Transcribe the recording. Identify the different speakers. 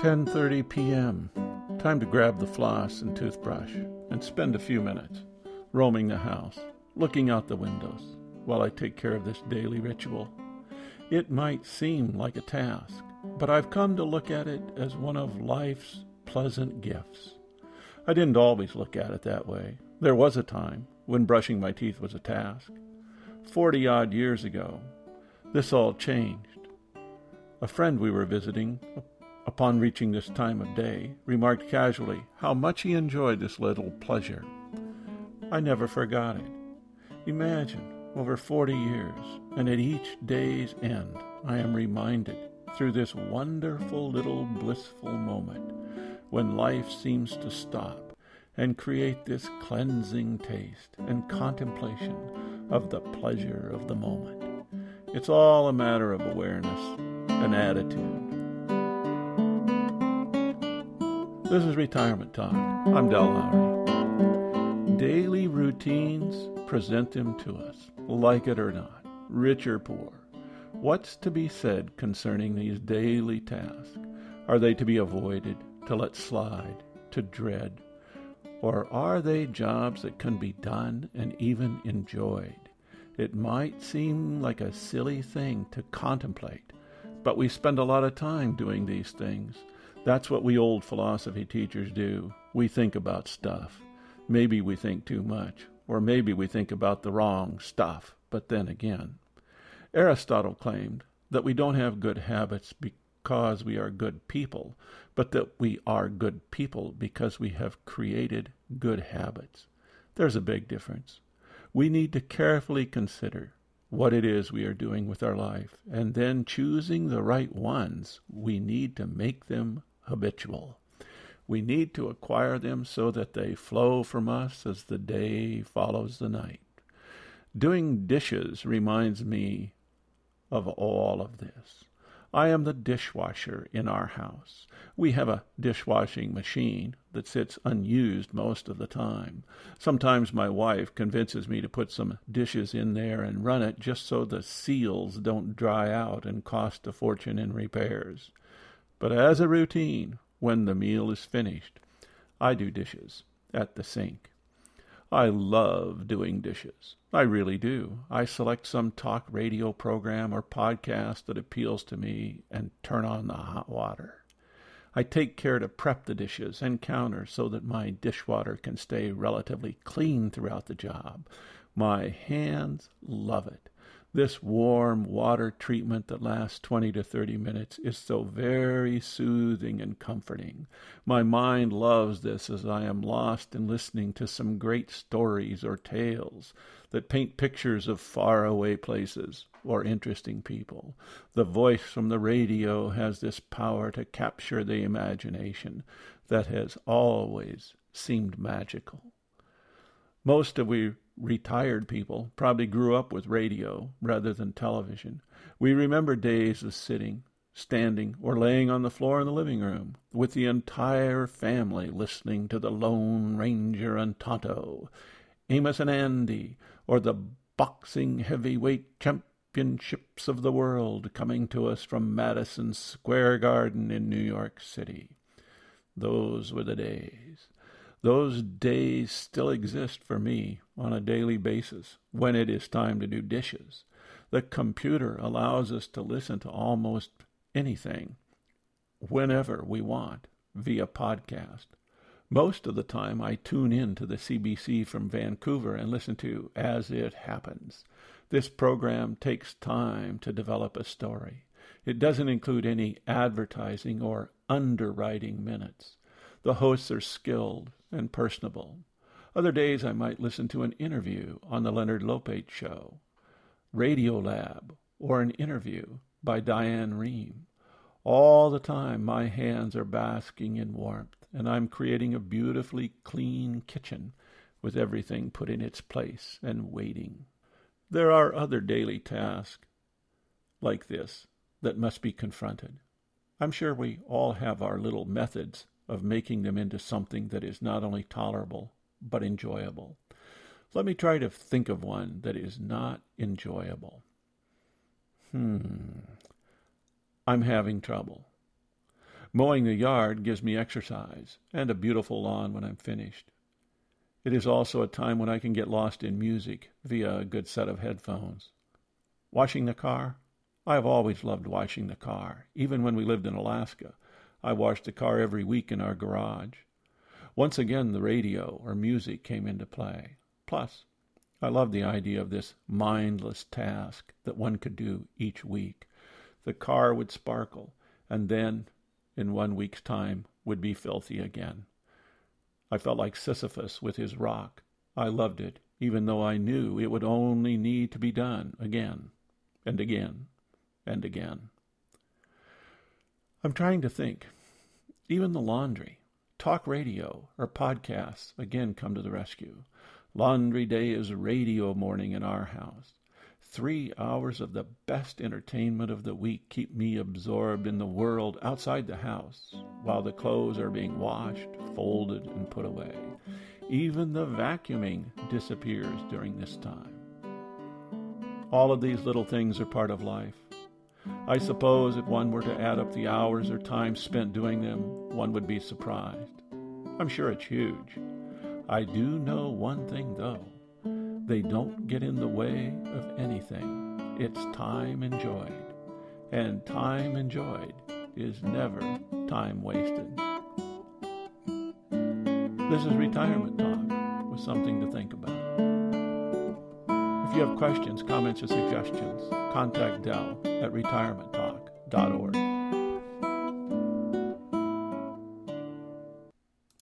Speaker 1: 10:30 p.m. Time to grab the floss and toothbrush and spend a few minutes roaming the house, looking out the windows while I take care of this daily ritual. It might seem like a task, but I've come to look at it as one of life's pleasant gifts. I didn't always look at it that way. There was a time when brushing my teeth was a task. Forty odd years ago, this all changed. A friend we were visiting, upon reaching this time of day, remarked casually how much he enjoyed this little pleasure. I never forgot it. Imagine, over forty years, and at each day's end, I am reminded, through this wonderful little blissful moment, when life seems to stop and create this cleansing taste and contemplation of the pleasure of the moment. It's all a matter of awareness and attitude. This is Retirement Talk. I'm Del Lowry. Daily routines present them to us, like it or not, rich or poor. What's to be said concerning these daily tasks? Are they to be avoided, to let slide, to dread? Or are they jobs that can be done and even enjoyed? It might seem like a silly thing to contemplate, but we spend a lot of time doing these things that's what we old philosophy teachers do. We think about stuff. Maybe we think too much, or maybe we think about the wrong stuff, but then again. Aristotle claimed that we don't have good habits because we are good people, but that we are good people because we have created good habits. There's a big difference. We need to carefully consider what it is we are doing with our life, and then choosing the right ones, we need to make them habitual. We need to acquire them so that they flow from us as the day follows the night. Doing dishes reminds me of all of this. I am the dishwasher in our house. We have a dishwashing machine that sits unused most of the time. Sometimes my wife convinces me to put some dishes in there and run it just so the seals don't dry out and cost a fortune in repairs. But as a routine, when the meal is finished, I do dishes at the sink. I love doing dishes. I really do. I select some talk radio program or podcast that appeals to me and turn on the hot water. I take care to prep the dishes and counter so that my dishwater can stay relatively clean throughout the job. My hands love it. This warm water treatment that lasts 20 to 30 minutes is so very soothing and comforting. My mind loves this as I am lost in listening to some great stories or tales that paint pictures of faraway places or interesting people. The voice from the radio has this power to capture the imagination that has always seemed magical. Most of we retired people probably grew up with radio rather than television. We remember days of sitting, standing, or laying on the floor in the living room with the entire family listening to the Lone Ranger and Tonto, Amos and Andy, or the boxing heavyweight championships of the world coming to us from Madison Square Garden in New York City. Those were the days. Those days still exist for me on a daily basis when it is time to do dishes. The computer allows us to listen to almost anything whenever we want via podcast. Most of the time, I tune in to the CBC from Vancouver and listen to As It Happens. This program takes time to develop a story. It doesn't include any advertising or underwriting minutes. The hosts are skilled and personable. Other days I might listen to an interview on the Leonard Lopate Show, Radiolab, or an interview by Diane Rehm. All the time my hands are basking in warmth, and I'm creating a beautifully clean kitchen with everything put in its place and waiting. There are other daily tasks like this that must be confronted. I'm sure we all have our little methods of making them into something that is not only tolerable, but enjoyable. Let me try to think of one that is not enjoyable. Hmm. I'm having trouble. Mowing the yard gives me exercise and a beautiful lawn when I'm finished. It is also a time when I can get lost in music via a good set of headphones. Washing the car? I have always loved washing the car. Even when we lived in Alaska, I washed the car every week in our garage. Once again, the radio or music came into play. Plus, I loved the idea of this mindless task that one could do each week. The car would sparkle, and then, in one week's time, would be filthy again. I felt like Sisyphus with his rock. I loved it, even though I knew it would only need to be done again and again and again. I'm trying to think. Even the laundry, talk radio, or podcasts again come to the rescue. Laundry day is radio morning in our house. Three hours of the best entertainment of the week keep me absorbed in the world outside the house while the clothes are being washed, folded, and put away. Even the vacuuming disappears during this time. All of these little things are part of life. I suppose if one were to add up the hours or time spent doing them, one would be surprised. I'm sure it's huge. I do know one thing, though. They don't get in the way of anything. It's time enjoyed. And time enjoyed is never time wasted. This is Retirement Talk with something to think about. If you have questions, comments, or suggestions, contact Dell at retirementtalk.org.